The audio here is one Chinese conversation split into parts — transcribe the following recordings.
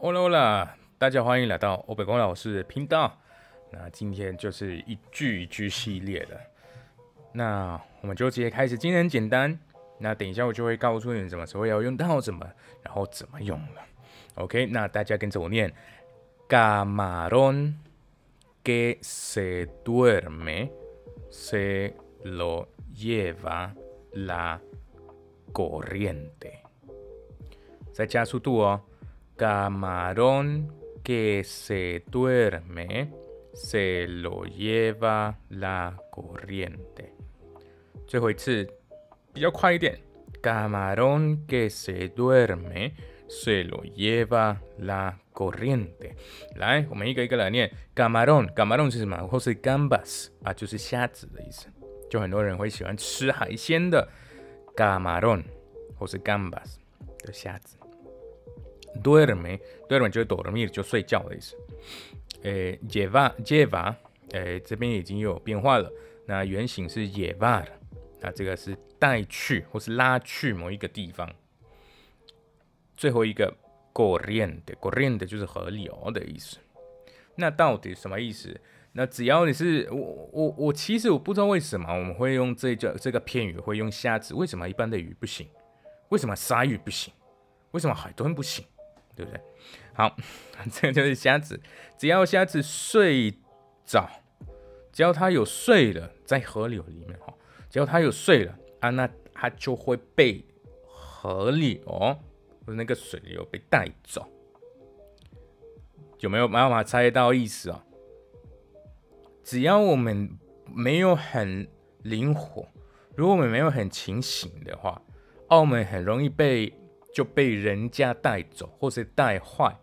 欧啦欧啦，大家欢迎来到欧北光老师的频道。那今天就是一句一句系列的，那我们就直接开始。今天很简单，那等一下我就会告诉你什么时候要用到什么，然后怎么用了。OK，那大家跟着我念：Camarón que se duerme se lo lleva la corriente。再加速度哦。Camarón que se duerme se lo lleva la corriente。最后一次比较快一点，Camarón que se duerme se lo lleva la corriente。来，我们一个一个来念。Camarón，Camarón 是什么？或是 Gambas 啊，就是虾子的意思。就很多人会喜欢吃海鲜的 Camarón 或是 Gambas 的虾子。 Duerme，duerme 就是 dormir，就睡觉的意思。诶，lleva，lleva，诶，这边已经有变化了。那原型是 llevar，那这个是带去或是拉去某一个地方。最后一个 corriente，corriente 就是河流的意思。那到底什么意思？那只要你是我我我，其实我不知道为什么我们会用这个这个片语会用虾子，为什么一般的鱼不行？为什么鲨鱼不行？为什么海豚不行？对不对？好，这个就是瞎子。只要瞎子睡着，只要他有睡了，在河流里面哈，只要他有睡了啊，那他就会被河流或者那个水流被带走。有没有办法猜到意思啊？只要我们没有很灵活，如果我们没有很清醒的话，澳门很容易被。就被人家带走，或是带坏，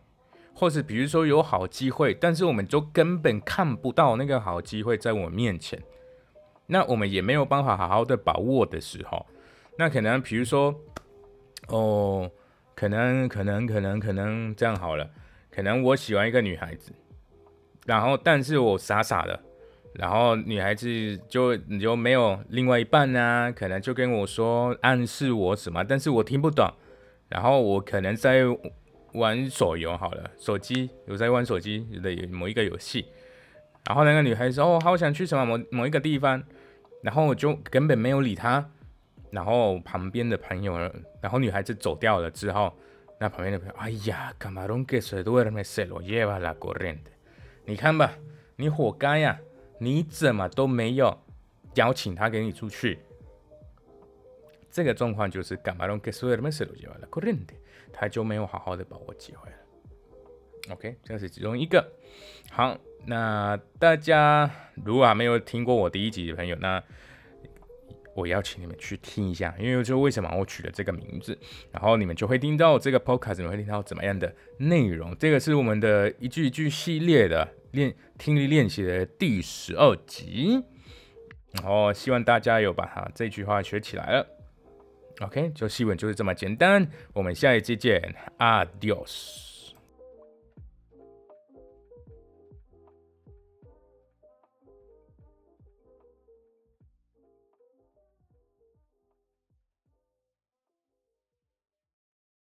或是比如说有好机会，但是我们就根本看不到那个好机会在我面前，那我们也没有办法好好的把握的时候，那可能比如说，哦，可能可能可能可能这样好了，可能我喜欢一个女孩子，然后但是我傻傻的，然后女孩子就你就没有另外一半啊，可能就跟我说暗示我什么，但是我听不懂。然后我可能在玩手游好了，手机有在玩手机的某一个游戏，然后那个女孩子哦，好想去什么某某一个地方，然后我就根本没有理她，然后旁边的朋友，然后女孩子走掉了之后，那旁边的朋友，哎呀，干嘛弄给谁都没事了，耶巴拉果认的，你看吧，你活该呀，你怎么都没有邀请她跟你出去。这个状况就是干嘛？让给所有的人塞入进来了，可能的，他就没有好好的把握机会了。OK，这是其中一个。好，那大家如果还没有听过我第一集的朋友，那我邀请你们去听一下，因为就为什么我取了这个名字，然后你们就会听到这个 Podcast，你会听到怎么样的内容。这个是我们的一句一句系列的练听力练习的第十二集，然后希望大家有把它这句话学起来了。OK，就细文就是这么简单。我们下一期见，Adios。